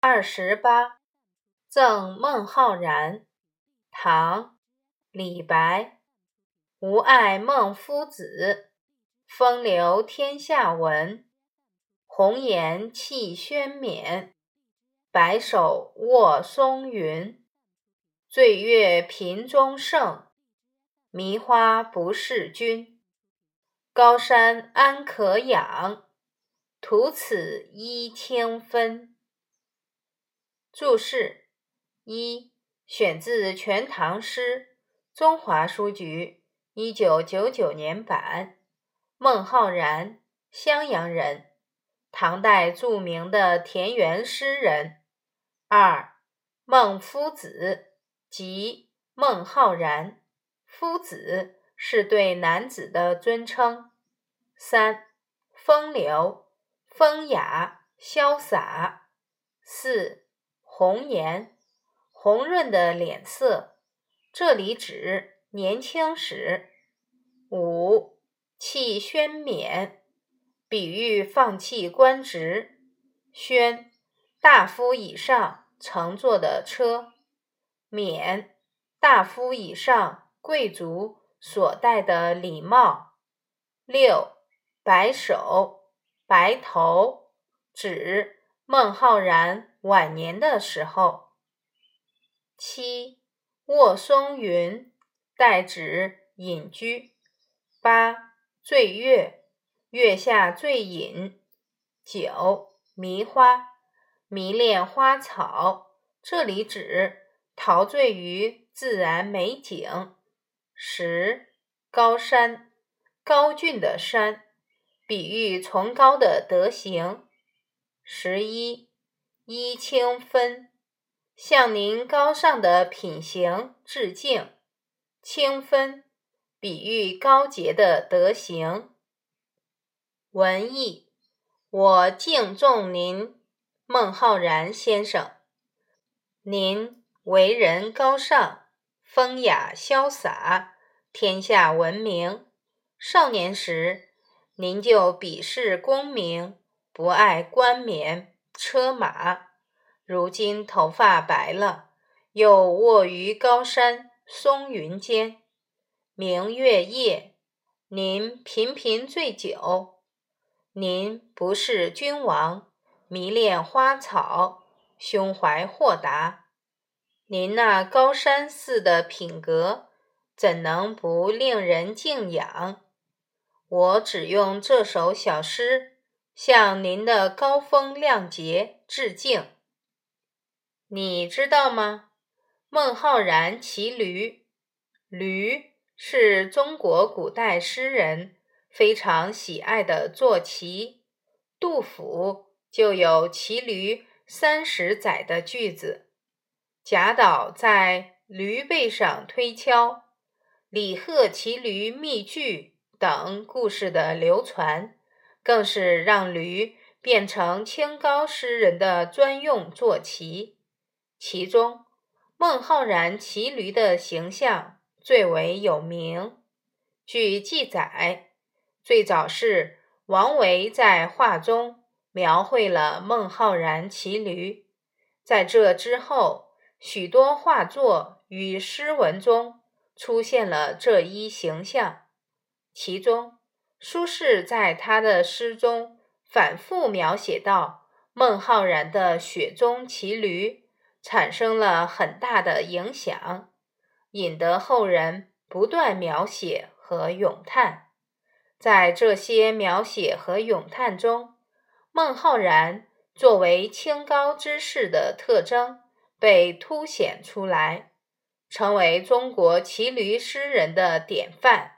二十八，赠孟浩然。唐·李白。吾爱孟夫子，风流天下闻。红颜弃轩冕，白首卧松云。醉月频中圣，迷花不识君。高山安可仰，徒此揖清芬。注释一：选自《全唐诗》，中华书局一九九九年版。孟浩然，襄阳人，唐代著名的田园诗人。二、孟夫子，即孟浩然。夫子是对男子的尊称。三、风流、风雅、潇洒。四。红颜，红润的脸色，这里指年轻时。五，弃轩冕，比喻放弃官职。轩，大夫以上乘坐的车。冕，大夫以上贵族所戴的礼帽。六，白首，白头，指孟浩然。晚年的时候，七卧松云，代指隐居。八醉月，月下醉饮。九迷花，迷恋花草，这里指陶醉于自然美景。十高山，高峻的山，比喻崇高的德行。十一。一清芬，向您高尚的品行致敬。清芬，比喻高洁的德行。文艺，我敬重您，孟浩然先生。您为人高尚，风雅潇洒，天下闻名。少年时，您就鄙视功名，不爱冠冕。车马，如今头发白了，又卧于高山松云间。明月夜，您频频醉酒。您不是君王，迷恋花草，胸怀豁达。您那高山似的品格，怎能不令人敬仰？我只用这首小诗。向您的高风亮节致敬。你知道吗？孟浩然骑驴，驴是中国古代诗人非常喜爱的坐骑。杜甫就有骑驴三十载的句子，贾岛在驴背上推敲，李贺骑驴觅句等故事的流传。更是让驴变成清高诗人的专用坐骑。其中，孟浩然骑驴的形象最为有名。据记载，最早是王维在画中描绘了孟浩然骑驴。在这之后，许多画作与诗文中出现了这一形象。其中，苏轼在他的诗中反复描写到孟浩然的雪中骑驴，产生了很大的影响，引得后人不断描写和咏叹。在这些描写和咏叹中，孟浩然作为清高之士的特征被凸显出来，成为中国骑驴诗人的典范。